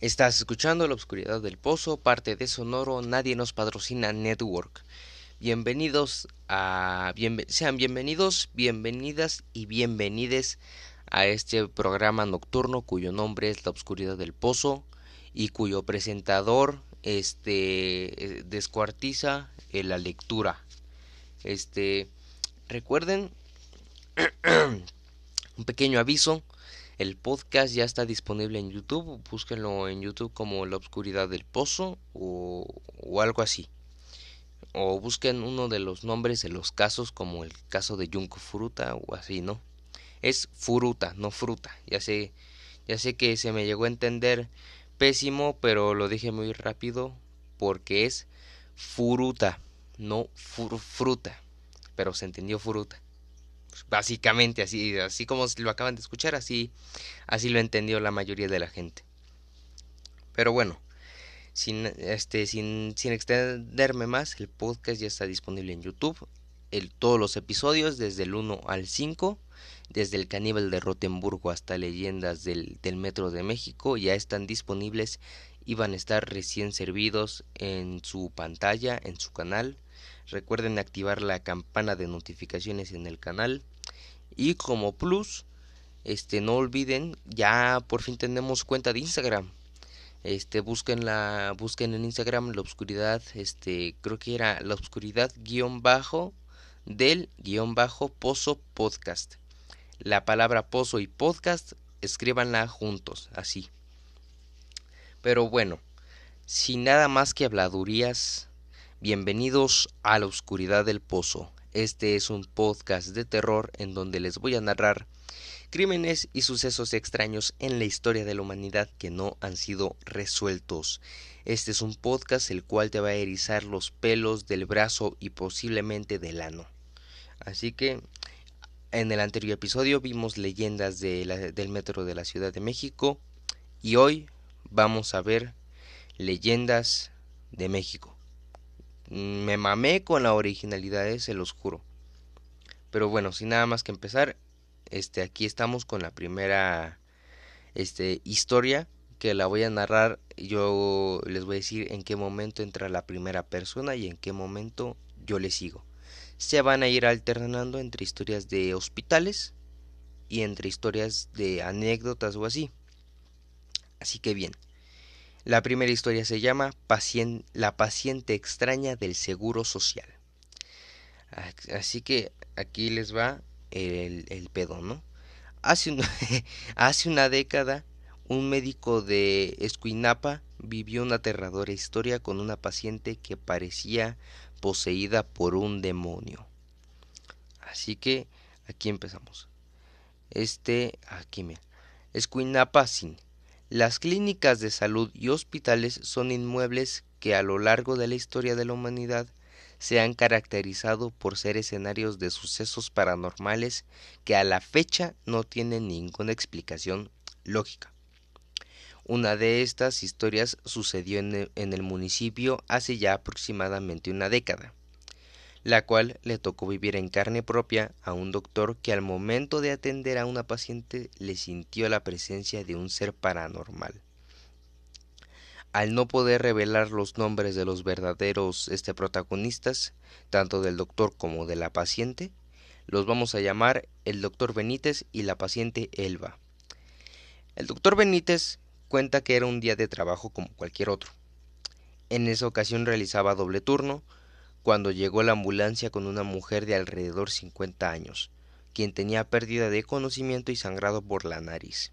Estás escuchando La Oscuridad del Pozo, parte de Sonoro Nadie nos patrocina Network. Bienvenidos a sean bienvenidos, bienvenidas y bienvenides a este programa nocturno cuyo nombre es La Oscuridad del Pozo y cuyo presentador este descuartiza la lectura. Este recuerden un pequeño aviso el podcast ya está disponible en YouTube. Búsquenlo en YouTube como La Obscuridad del Pozo o, algo así. O busquen uno de los nombres de los casos como el caso de Junko Fruta o así, ¿no? Es Furuta, no fruta. Ya sé, ya sé que se me llegó a entender pésimo, pero lo dije muy rápido porque es Furuta, no fruta. Pero se entendió Furuta básicamente así, así como lo acaban de escuchar, así, así lo entendió la mayoría de la gente. Pero bueno, sin, este, sin, sin extenderme más, el podcast ya está disponible en YouTube. El, todos los episodios, desde el 1 al 5, desde el caníbal de Rotemburgo hasta leyendas del, del Metro de México, ya están disponibles y van a estar recién servidos en su pantalla, en su canal. Recuerden activar la campana de notificaciones en el canal. Y como plus, este no olviden, ya por fin tenemos cuenta de Instagram. Este busquen la busquen en Instagram la oscuridad, este creo que era la oscuridad guion bajo del guion bajo pozo podcast. La palabra pozo y podcast escríbanla juntos, así. Pero bueno, sin nada más que habladurías, Bienvenidos a la oscuridad del pozo. Este es un podcast de terror en donde les voy a narrar crímenes y sucesos extraños en la historia de la humanidad que no han sido resueltos. Este es un podcast el cual te va a erizar los pelos del brazo y posiblemente del ano. Así que en el anterior episodio vimos leyendas del metro de la Ciudad de México y hoy vamos a ver leyendas de México me mamé con la originalidad, eh, se los juro. Pero bueno, sin nada más que empezar, este aquí estamos con la primera este historia que la voy a narrar. Yo les voy a decir en qué momento entra la primera persona y en qué momento yo le sigo. Se van a ir alternando entre historias de hospitales y entre historias de anécdotas o así. Así que bien. La primera historia se llama La paciente extraña del Seguro Social. Así que aquí les va el, pedo, ¿no? Hace, hace una década, un médico de Escuinapa vivió una aterradora historia con una paciente que parecía poseída por un demonio. Así que aquí empezamos. Este, aquí me. Escuinapa sin las clínicas de salud y hospitales son inmuebles que a lo largo de la historia de la humanidad se han caracterizado por ser escenarios de sucesos paranormales que a la fecha no tienen ninguna explicación lógica. Una de estas historias sucedió en el, municipio hace ya aproximadamente una década la cual le tocó vivir en carne propia a un doctor que al momento de atender a una paciente le sintió la presencia de un ser paranormal. Al no poder revelar los nombres de los verdaderos este, protagonistas, tanto del doctor como de la paciente, los vamos a llamar el doctor Benítez y la paciente Elba. El doctor Benítez cuenta que era un día de trabajo como cualquier otro. En esa ocasión realizaba doble turno, cuando llegó la ambulancia con una mujer de alrededor 50 años, quien tenía pérdida de conocimiento y sangrado por la nariz.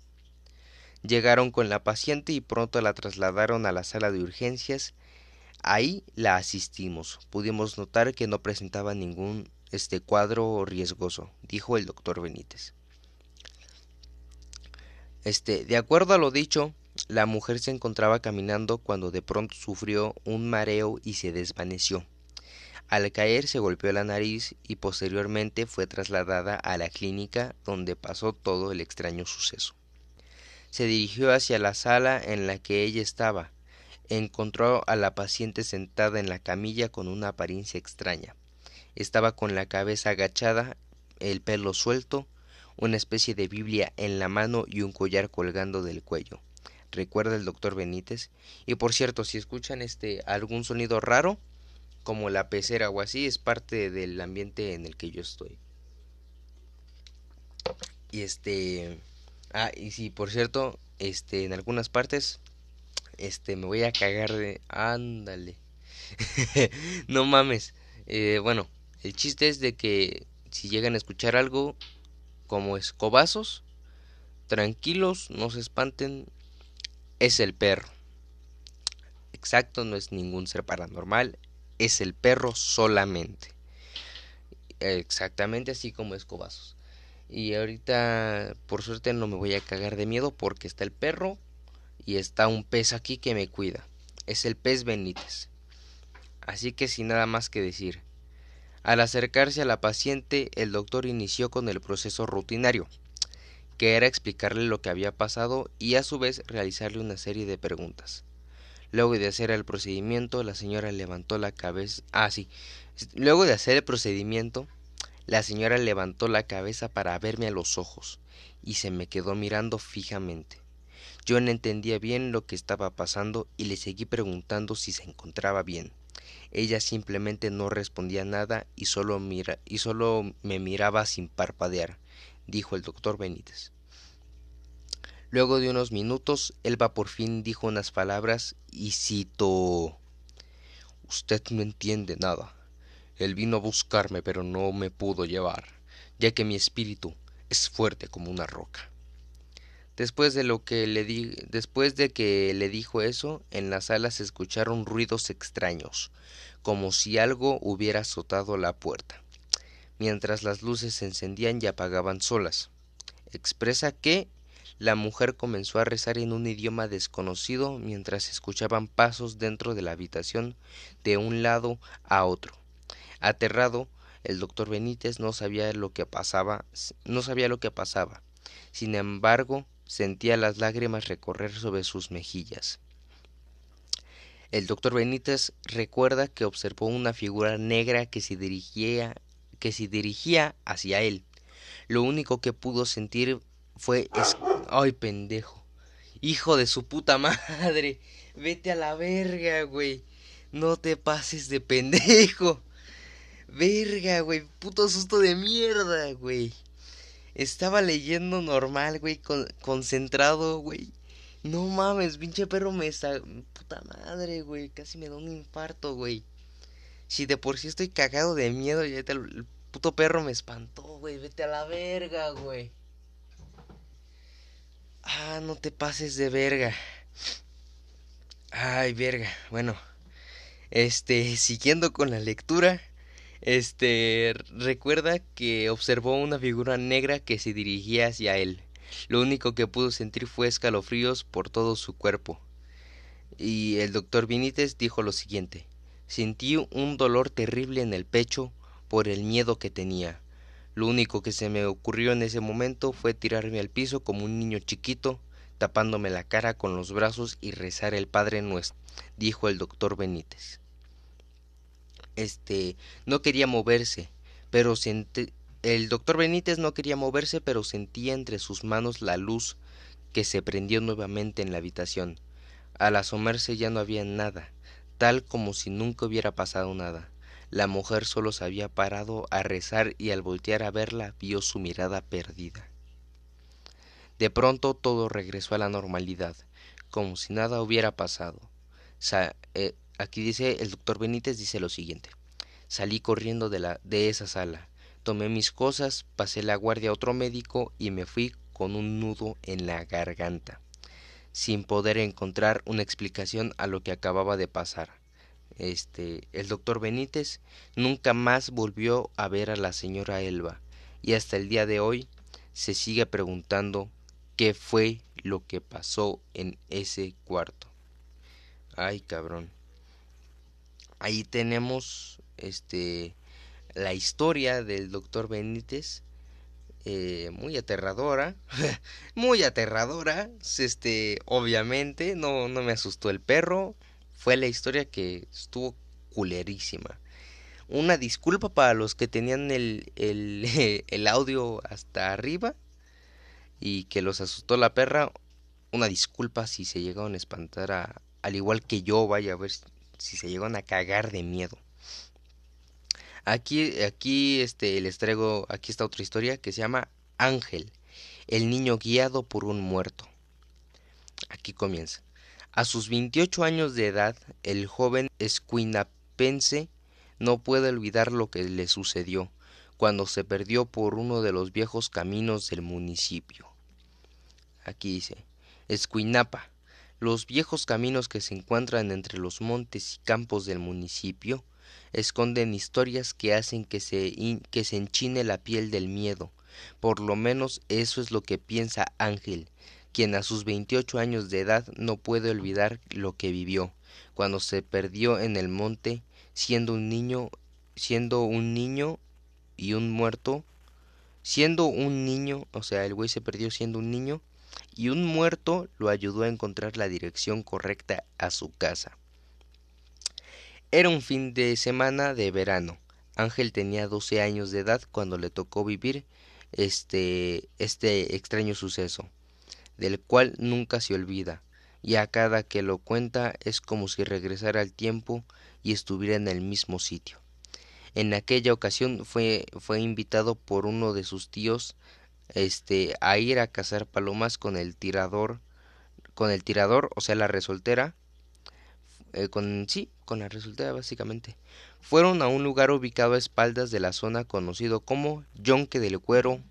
Llegaron con la paciente y pronto la trasladaron a la sala de urgencias. Ahí la asistimos. Pudimos notar que no presentaba ningún este cuadro riesgoso, dijo el doctor Benítez. Este, de acuerdo a lo dicho, la mujer se encontraba caminando cuando de pronto sufrió un mareo y se desvaneció. Al caer se golpeó la nariz y posteriormente fue trasladada a la clínica donde pasó todo el extraño suceso. Se dirigió hacia la sala en la que ella estaba. Encontró a la paciente sentada en la camilla con una apariencia extraña. Estaba con la cabeza agachada, el pelo suelto, una especie de Biblia en la mano y un collar colgando del cuello. recuerda el doctor Benítez. Y por cierto, si escuchan este algún sonido raro, como la pecera o así, es parte del ambiente en el que yo estoy. Y este, ah, y si por cierto, este, en algunas partes, este, me voy a cagar de, ándale, no mames. Eh, bueno, el chiste es de que si llegan a escuchar algo como escobazos, tranquilos, no se espanten, es el perro. Exacto, no es ningún ser paranormal, es el perro solamente. Exactamente así como escobazos. Y ahorita, por suerte, no me voy a cagar de miedo porque está el perro y está un pez aquí que me cuida. Es el pez Benítez. Así que sin nada más que decir. Al acercarse a la paciente, el doctor inició con el proceso rutinario, que era explicarle lo que había pasado y a su vez realizarle una serie de preguntas. Luego de hacer el procedimiento, la señora levantó la cabeza. Ah, sí. Luego de hacer el procedimiento, la señora levantó la cabeza para verme a los ojos y se me quedó mirando fijamente. Yo no entendía bien lo que estaba pasando y le seguí preguntando si se encontraba bien. Ella simplemente no respondía nada y solo, mira, y solo me miraba sin parpadear, dijo el doctor Benítez. Luego de unos minutos, Elba por fin dijo unas palabras y citó Usted no entiende nada. Él vino a buscarme, pero no me pudo llevar, ya que mi espíritu es fuerte como una roca. Después de lo que le di después de que le dijo eso, en la sala se escucharon ruidos extraños, como si algo hubiera azotado la puerta, mientras las luces se encendían y apagaban solas. Expresa que la mujer comenzó a rezar en un idioma desconocido mientras escuchaban pasos dentro de la habitación de un lado a otro. Aterrado, el doctor Benítez no sabía lo que pasaba, no sabía lo que pasaba. Sin embargo, sentía las lágrimas recorrer sobre sus mejillas. El doctor Benítez recuerda que observó una figura negra que se dirigía que se dirigía hacia él. Lo único que pudo sentir fue. Ay pendejo. Hijo de su puta madre. Vete a la verga, güey. No te pases de pendejo. Verga, güey. Puto susto de mierda, güey. Estaba leyendo normal, güey, concentrado, güey. No mames, pinche perro me está... Puta madre, güey. Casi me da un infarto, güey. Si de por sí estoy cagado de miedo, ya el, el puto perro me espantó, güey. Vete a la verga, güey. Ah, no te pases de verga. Ay, verga. Bueno, este, siguiendo con la lectura. Este recuerda que observó una figura negra que se dirigía hacia él. Lo único que pudo sentir fue escalofríos por todo su cuerpo. Y el doctor Benítez dijo lo siguiente Sentí un dolor terrible en el pecho por el miedo que tenía. Lo único que se me ocurrió en ese momento fue tirarme al piso como un niño chiquito, tapándome la cara con los brazos y rezar el Padre Nuestro, dijo el doctor Benítez este no quería moverse, pero el doctor Benítez no quería moverse, pero sentía entre sus manos la luz que se prendió nuevamente en la habitación. Al asomarse ya no había nada, tal como si nunca hubiera pasado nada. La mujer solo se había parado a rezar y al voltear a verla vio su mirada perdida. De pronto todo regresó a la normalidad, como si nada hubiera pasado. Eh, Aquí dice el doctor Benítez dice lo siguiente. Salí corriendo de, la, de esa sala, tomé mis cosas, pasé la guardia a otro médico y me fui con un nudo en la garganta, sin poder encontrar una explicación a lo que acababa de pasar. Este, el doctor Benítez nunca más volvió a ver a la señora Elba y hasta el día de hoy se sigue preguntando qué fue lo que pasó en ese cuarto. Ay, cabrón ahí tenemos este la historia del doctor Benítez eh, muy aterradora muy aterradora este obviamente no no me asustó el perro fue la historia que estuvo culerísima una disculpa para los que tenían el, el, el audio hasta arriba y que los asustó la perra una disculpa si se llegaron a espantar al igual que yo, vaya a ver si se llegaron a cagar de miedo. Aquí, aquí este, les traigo, aquí está otra historia que se llama Ángel, el niño guiado por un muerto. Aquí comienza. A sus 28 años de edad, el joven escuinapense no puede olvidar lo que le sucedió cuando se perdió por uno de los viejos caminos del municipio. Aquí dice, Escuinapa, los viejos caminos que se encuentran entre los montes y campos del municipio esconden historias que hacen que se, que se enchine la piel del miedo. Por lo menos eso es lo que piensa Ángel, quien a sus 28 años de edad no puede olvidar lo que vivió cuando se perdió en el monte siendo un niño siendo un niño y un muerto siendo un niño o sea el güey se perdió siendo un niño y un muerto lo ayudó a encontrar la dirección correcta a su casa. Era un fin de semana de verano. Ángel tenía 12 años de edad cuando le tocó vivir este este extraño suceso del cual nunca se olvida, y a cada que lo cuenta es como si regresara al tiempo y estuviera en el mismo sitio. En aquella ocasión fue, fue invitado por uno de sus tíos este, a ir a cazar palomas con el tirador, con el tirador, o sea, la resoltera, eh, con sí, con la resoltera básicamente. Fueron a un lugar ubicado a espaldas de la zona conocido como Yonque del Cuero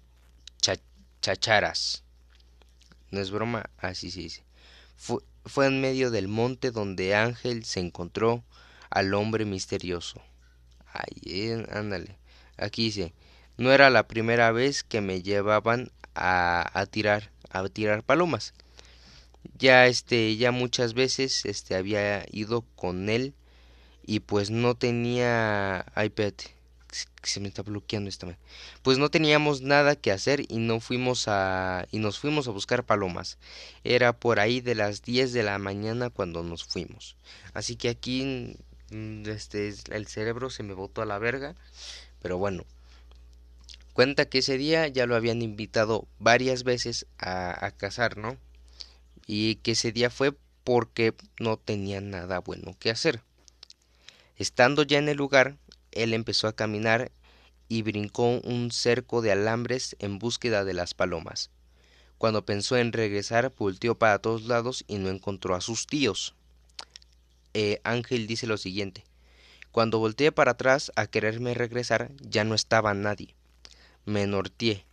Chacharas no es broma, así se dice. Fue, en medio del monte donde Ángel se encontró al hombre misterioso. Ay, ándale. Aquí dice, no era la primera vez que me llevaban a, a tirar, a tirar palomas. Ya este, ya muchas veces este había ido con él y pues no tenía iPad se me está bloqueando esta pues no teníamos nada que hacer y no fuimos a y nos fuimos a buscar palomas. Era por ahí de las 10 de la mañana cuando nos fuimos. Así que aquí mm, este el cerebro se me botó a la verga. Pero bueno cuenta que ese día ya lo habían invitado varias veces a, a cazar no y que ese día fue porque no tenían nada bueno que hacer. Estando ya en el lugar él empezó a caminar y brincó un cerco de alambres en búsqueda de las palomas. Cuando pensó en regresar, volteó para todos lados y no encontró a sus tíos. Eh, Ángel dice lo siguiente. Cuando volteé para atrás a quererme regresar, ya no estaba nadie. Me norteé.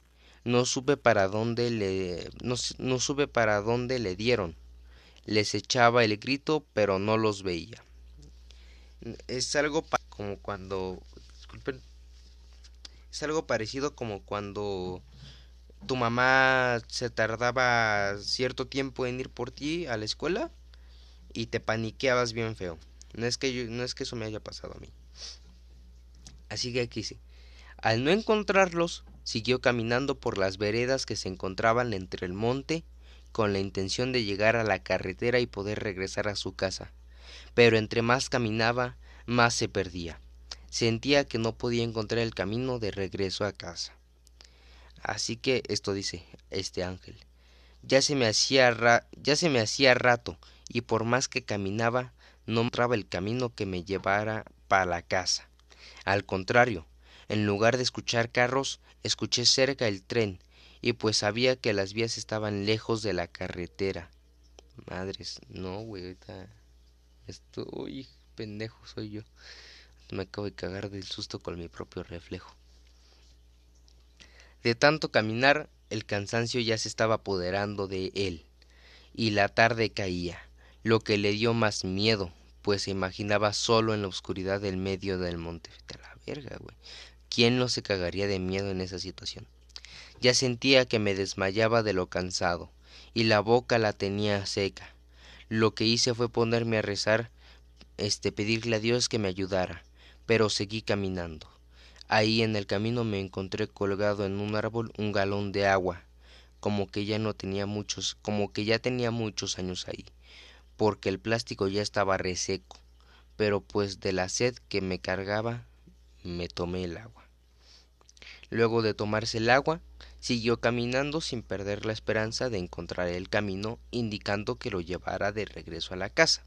No supe para dónde le no, no supe para dónde le dieron. Les echaba el grito, pero no los veía. Es algo como cuando, disculpen, es algo parecido como cuando tu mamá se tardaba cierto tiempo en ir por ti a la escuela y te paniqueabas bien feo. No es que no es que eso me haya pasado a mí. Así que aquí sí. Al no encontrarlos, siguió caminando por las veredas que se encontraban entre el monte con la intención de llegar a la carretera y poder regresar a su casa. Pero entre más caminaba, más se perdía. Sentía que no podía encontrar el camino de regreso a casa. Así que esto dice este ángel. Ya se me hacía ya se me hacía rato y por más que caminaba no encontraba el camino que me llevara para la casa. Al contrario, en lugar de escuchar carros, escuché cerca el tren y pues sabía que las vías estaban lejos de la carretera. Madres, no, güey, ahorita estoy pendejo soy yo. Me acabo de cagar del susto con mi propio reflejo. De tanto caminar, el cansancio ya se estaba apoderando de él, y la tarde caía, lo que le dio más miedo, pues se imaginaba solo en la oscuridad del medio del monte. De la verga, güey. ¿Quién no se cagaría de miedo en esa situación? Ya sentía que me desmayaba de lo cansado, y la boca la tenía seca. Lo que hice fue ponerme a rezar este pedirle a Dios que me ayudara, pero seguí caminando. Ahí en el camino me encontré colgado en un árbol un galón de agua, como que ya no tenía muchos, como que ya tenía muchos años ahí, porque el plástico ya estaba reseco, pero pues de la sed que me cargaba, me tomé el agua. Luego de tomarse el agua, Siguió caminando sin perder la esperanza de encontrar el camino, indicando que lo llevara de regreso a la casa.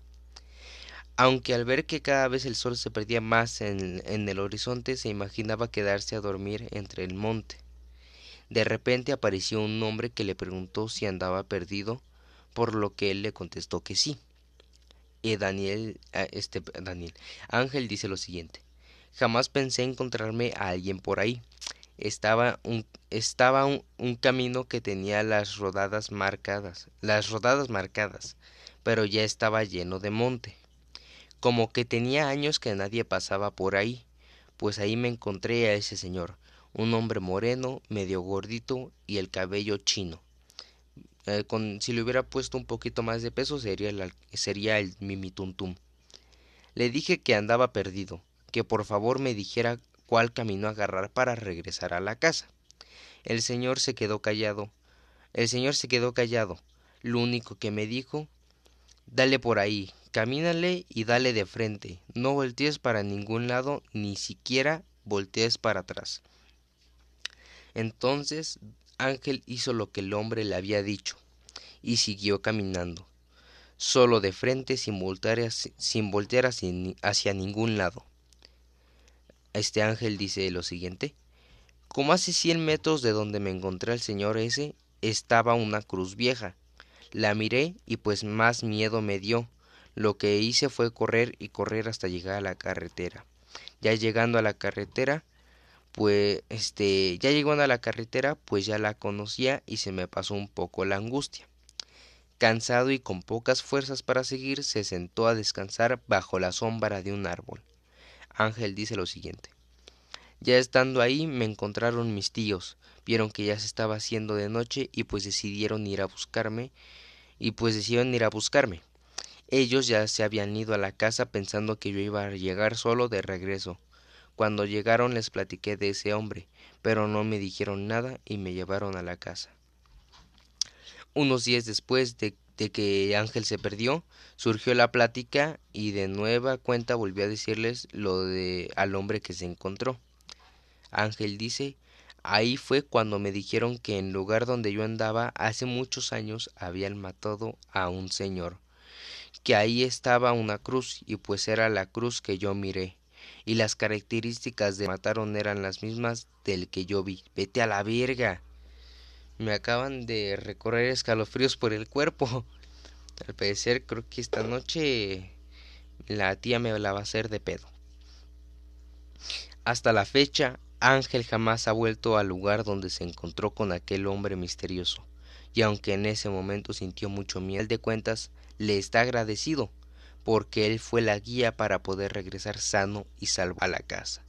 Aunque al ver que cada vez el sol se perdía más en, el horizonte, se imaginaba quedarse a dormir entre el monte. De repente apareció un hombre que le preguntó si andaba perdido, por lo que él le contestó que sí. Y Daniel, este Daniel, Ángel dice lo siguiente: Jamás pensé encontrarme a alguien por ahí. Estaba un, estaba un, camino que tenía las rodadas marcadas, las rodadas marcadas, pero ya estaba lleno de monte como que tenía años que nadie pasaba por ahí, pues ahí me encontré a ese señor, un hombre moreno, medio gordito y el cabello chino. Eh, si le hubiera puesto un poquito más de peso sería el, sería el mimituntum. Le dije que andaba perdido, que por favor me dijera cuál camino agarrar para regresar a la casa. El señor se quedó callado. El señor se quedó callado. Lo único que me dijo, dale por ahí, camínale y dale de frente, no voltees para ningún lado, ni siquiera voltees para atrás. Entonces Ángel hizo lo que el hombre le había dicho, y siguió caminando, solo de frente sin voltear, sin hacia ningún lado. Este ángel dice lo siguiente, como hace cien metros de donde me encontré al señor ese, estaba una cruz vieja. La miré y pues más miedo me dio, lo que hice fue correr y correr hasta llegar a la carretera. Ya llegando a la carretera, pues este, ya llegando a la carretera, pues ya la conocía y se me pasó un poco la angustia. Cansado y con pocas fuerzas para seguir, se sentó a descansar bajo la sombra de un árbol. Ángel dice lo siguiente. Ya estando ahí me encontraron mis tíos, vieron que ya se estaba haciendo de noche y pues decidieron ir a buscarme y pues decidieron ir a buscarme. Ellos ya se habían ido a la casa pensando que yo iba a llegar solo de regreso. Cuando llegaron les platiqué de ese hombre, pero no me dijeron nada y me llevaron a la casa. Unos días después de, que Ángel se perdió, surgió la plática y de nueva cuenta volvió a decirles lo de al hombre que se encontró. Ángel dice Ahí fue cuando me dijeron que en lugar donde yo andaba hace muchos años habían matado a un señor que ahí estaba una cruz y pues era la cruz que yo miré y las características de mataron eran las mismas del que yo vi. Vete a la verga. Me acaban de recorrer escalofríos por el cuerpo. Al parecer creo que esta noche la tía me la va a hacer de pedo. Hasta la fecha, Ángel jamás ha vuelto al lugar donde se encontró con aquel hombre misterioso, y aunque en ese momento sintió mucho miel de cuentas, le está agradecido porque él fue la guía para poder regresar sano y salvo a la casa.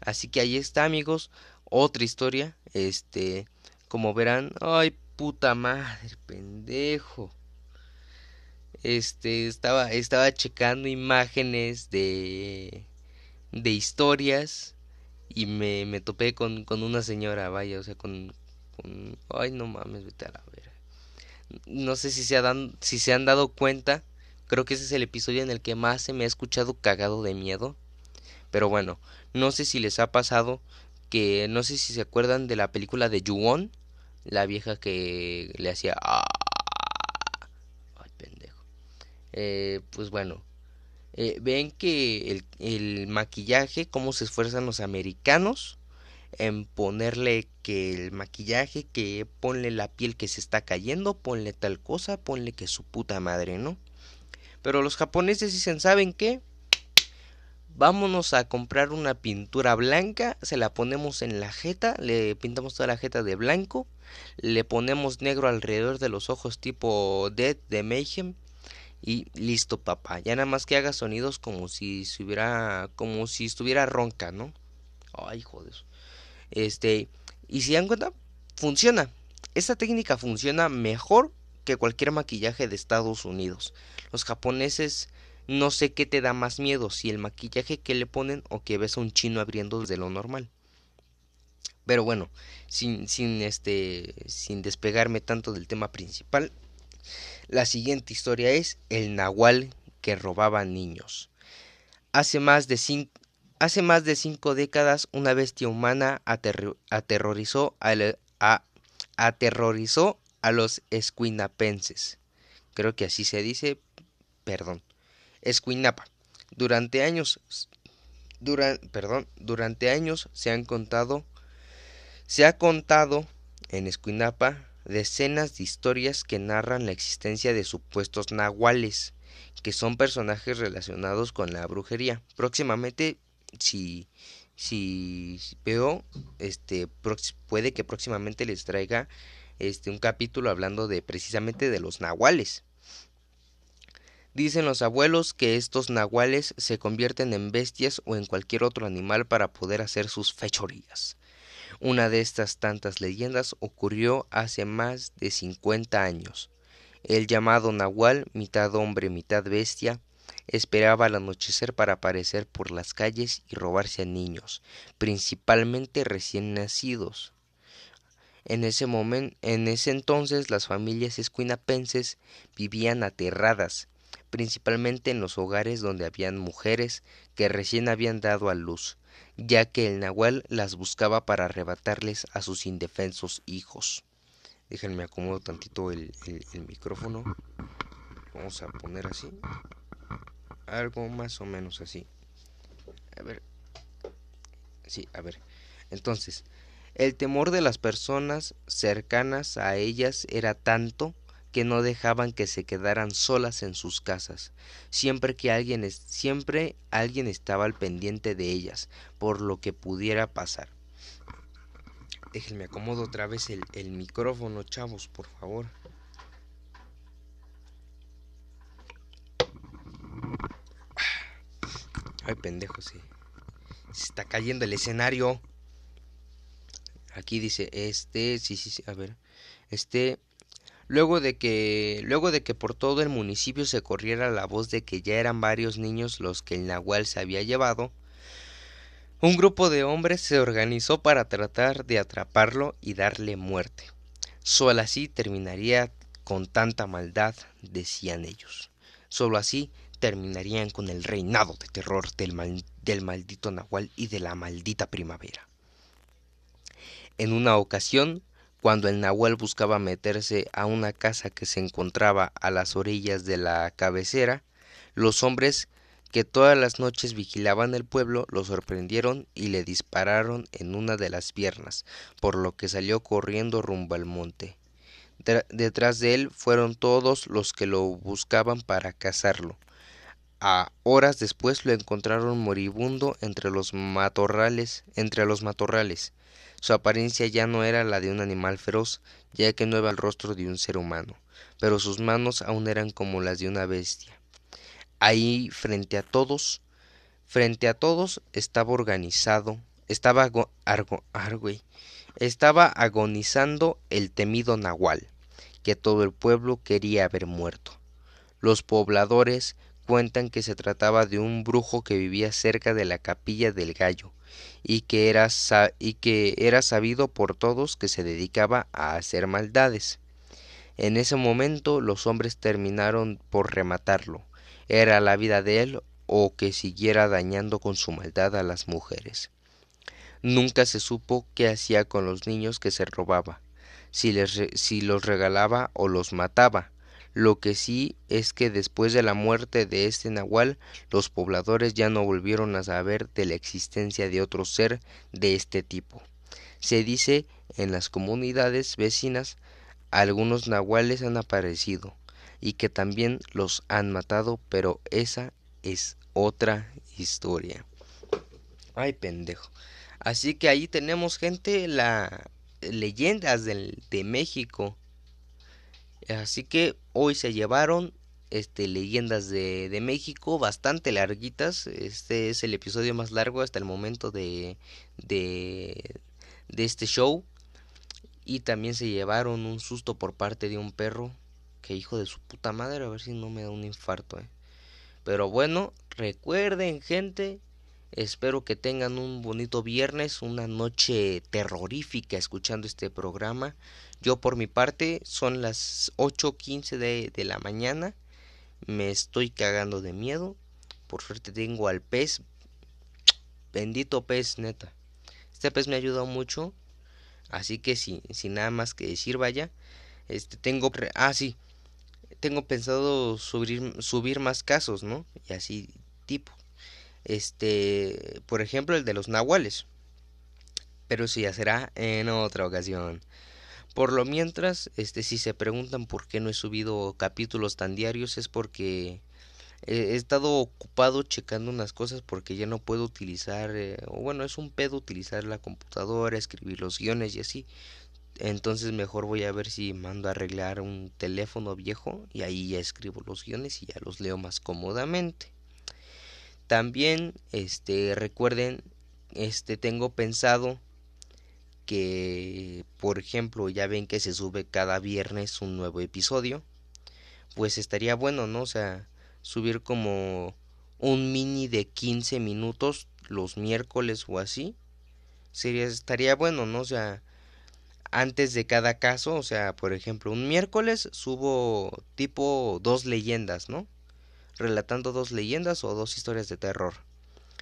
Así que ahí está, amigos, otra historia. Este, como verán, ay, puta madre, pendejo. Este, estaba, estaba checando imágenes de, de historias y me, me topé con, con una señora, vaya, o sea, con, con, ay, no mames, vete a la vera no sé si se, dan, si se han dado cuenta, creo que ese es el episodio en el que más se me ha escuchado cagado de miedo. Pero bueno, no sé si les ha pasado que no sé si se acuerdan de la película de Yuon, la vieja que le hacía ah". ay pendejo. Eh, pues bueno, eh, ven que el, el maquillaje, cómo se esfuerzan los americanos en ponerle que el maquillaje, que ponle la piel que se está cayendo, ponle tal cosa, ponle que su puta madre, ¿no? Pero los japoneses dicen, ¿saben qué? Vámonos a comprar una pintura blanca, se la ponemos en la jeta, le pintamos toda la jeta de blanco, le ponemos negro alrededor de los ojos tipo Dead de Mayhem y listo papá, ya nada más que haga sonidos como si estuviera como si estuviera ronca, ¿no? Ay, joder. Este, y si dan cuenta, funciona. Esta técnica funciona mejor que cualquier maquillaje de Estados Unidos. Los japoneses no sé qué te da más miedo, si el maquillaje que le ponen o que ves a un chino abriendo desde lo normal. Pero bueno, sin, sin, este, sin despegarme tanto del tema principal, la siguiente historia es el nahual que robaba niños. Hace más de cinco, Hace más de cinco décadas una bestia humana aterrorizó a, aterrorizó a los escuinapenses. Creo que así se dice, perdón. Escuinapa. Durante años perdón, durante años se han contado se ha contado en Escuinapa decenas de historias que narran la existencia de supuestos nahuales, que son personajes relacionados con la brujería. Próximamente, si, si veo, este, puede que próximamente les traiga este, un capítulo hablando de precisamente de los nahuales. Dicen los abuelos que estos nahuales se convierten en bestias o en cualquier otro animal para poder hacer sus fechorías. Una de estas tantas leyendas ocurrió hace más de 50 años. El llamado Nahual, mitad hombre, mitad bestia, esperaba al anochecer para aparecer por las calles y robarse a niños, principalmente recién nacidos. En ese momento, en ese entonces las familias escuinapenses vivían aterradas, principalmente en los hogares donde habían mujeres que recién habían dado a luz, ya que el nahual las buscaba para arrebatarles a sus indefensos hijos. Déjenme acomodo tantito el, micrófono. Vamos a poner así. Algo más o menos así. A ver. Sí, a ver. Entonces, el temor de las personas cercanas a ellas era tanto que no dejaban que se quedaran solas en sus casas. Siempre que alguien siempre alguien estaba al pendiente de ellas, por lo que pudiera pasar. Déjenme acomodo otra vez el, el micrófono, chavos, por favor. Ay, pendejo, sí. Se está cayendo el escenario. Aquí dice, este, sí, sí, sí, a ver. Este, luego de que luego de que por todo el municipio se corriera la voz de que ya eran varios niños los que el nahual se había llevado, un grupo de hombres se organizó para tratar de atraparlo y darle muerte. Solo así terminaría con tanta maldad, decían ellos. Solo así terminarían con el reinado de terror del, del maldito nahual y de la maldita primavera. En una ocasión, cuando el nahual buscaba meterse a una casa que se encontraba a las orillas de la cabecera, los hombres que todas las noches vigilaban el pueblo lo sorprendieron y le dispararon en una de las piernas, por lo que salió corriendo rumbo al monte. detrás de él fueron todos los que lo buscaban para cazarlo. A horas después lo encontraron moribundo entre los matorrales, entre los matorrales. Su apariencia ya no era la de un animal feroz, ya que no era el rostro de un ser humano, pero sus manos aún eran como las de una bestia. Ahí, frente a todos, frente a todos estaba organizado, estaba estaba agonizando el temido Nahual, que todo el pueblo quería haber muerto. Los pobladores cuentan que se trataba de un brujo que vivía cerca de la capilla del gallo, y que era, y que era sabido por todos que se dedicaba a hacer maldades. En ese momento los hombres terminaron por rematarlo. Era la vida de él o que siguiera dañando con su maldad a las mujeres. Nunca se supo qué hacía con los niños que se robaba, si, les si los regalaba o los mataba, lo que sí es que después de la muerte de este nahual, los pobladores ya no volvieron a saber de la existencia de otro ser de este tipo. Se dice en las comunidades vecinas algunos nahuales han aparecido y que también los han matado, pero esa es otra historia. Ay, pendejo. Así que ahí tenemos gente, la leyendas de México Así que hoy se llevaron este, leyendas de, de, México bastante larguitas. Este es el episodio más largo hasta el momento de, de, de este show. Y también se llevaron un susto por parte de un perro. Que hijo de su puta madre, a ver si no me da un infarto. Eh. Pero bueno, recuerden gente, espero que tengan un bonito viernes, una noche terrorífica escuchando este programa. Yo por mi parte son las 8.15 de, de la mañana. Me estoy cagando de miedo. Por suerte tengo al pez. Bendito pez, neta. Este pez me ha ayudado mucho Así que sí, sin nada más que decir, vaya, este tengo ah sí, tengo pensado subir subir más casos, ¿no? Y así tipo. Este, por ejemplo, el de los nahuales. Pero eso ya será en otra ocasión. Por lo mientras, este si se preguntan por qué no he subido capítulos tan diarios es porque he estado ocupado checando unas cosas porque ya no puedo utilizar, eh, o bueno, es un pedo utilizar la computadora, escribir los guiones y así. Entonces mejor voy a ver si mando a arreglar un teléfono viejo y ahí ya escribo los guiones y ya los leo más cómodamente. También, este, recuerden, este, tengo pensado que, por ejemplo, ya ven que se sube cada viernes un nuevo episodio, pues estaría bueno, ¿no? O sea, subir como un mini de 15 minutos los miércoles o así. Sería, estaría bueno, ¿no? O sea, antes de cada caso, o sea, por ejemplo, un miércoles subo tipo dos leyendas, ¿no? Relatando dos leyendas o dos historias de terror.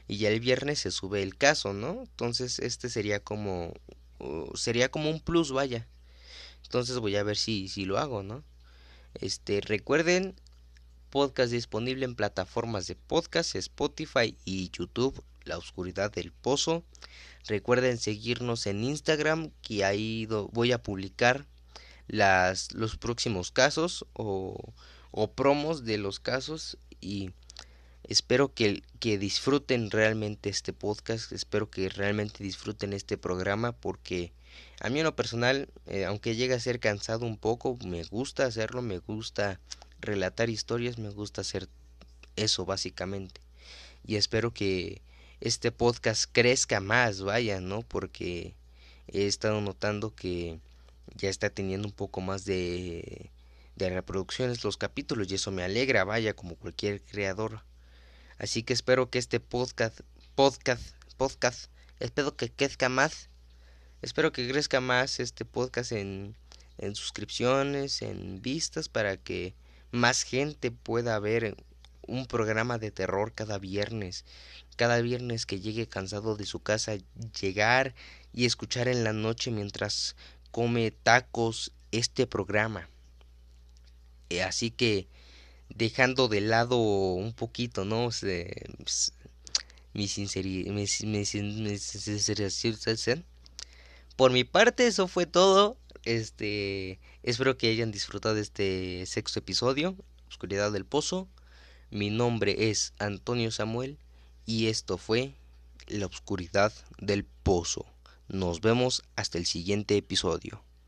Y ya el viernes se sube el caso, ¿no? Entonces este sería como sería como un plus, vaya. Entonces voy a ver si si lo hago, ¿no? Este, recuerden podcast disponible en plataformas de podcast, Spotify y YouTube, La Oscuridad del Pozo. Recuerden seguirnos en Instagram, que ahí voy a publicar las, los próximos casos o, o promos de los casos y espero que, que, disfruten realmente este podcast, espero que realmente disfruten este programa porque a mí en lo personal, eh, aunque llegue a ser cansado un poco, me gusta hacerlo, me gusta relatar historias, me gusta hacer eso básicamente. Y espero que este podcast crezca más, vaya, ¿no? Porque he estado notando que ya está teniendo un poco más de, de reproducciones los capítulos y eso me alegra, vaya, como cualquier creador. Así que espero que este podcast, podcast, podcast, espero que crezca más. Espero que crezca más este podcast en, en suscripciones, en vistas, para que más gente pueda ver un programa de terror cada viernes. Cada viernes que llegue cansado de su casa, llegar y escuchar en la noche mientras come tacos este programa. Eh, así que dejando de lado un poquito, ¿no? mi sinceridad, por mi parte eso fue todo. Este, espero que hayan disfrutado de este sexto episodio, Oscuridad del Pozo. Mi nombre es Antonio Samuel y esto fue La Oscuridad del Pozo. Nos vemos hasta el siguiente episodio.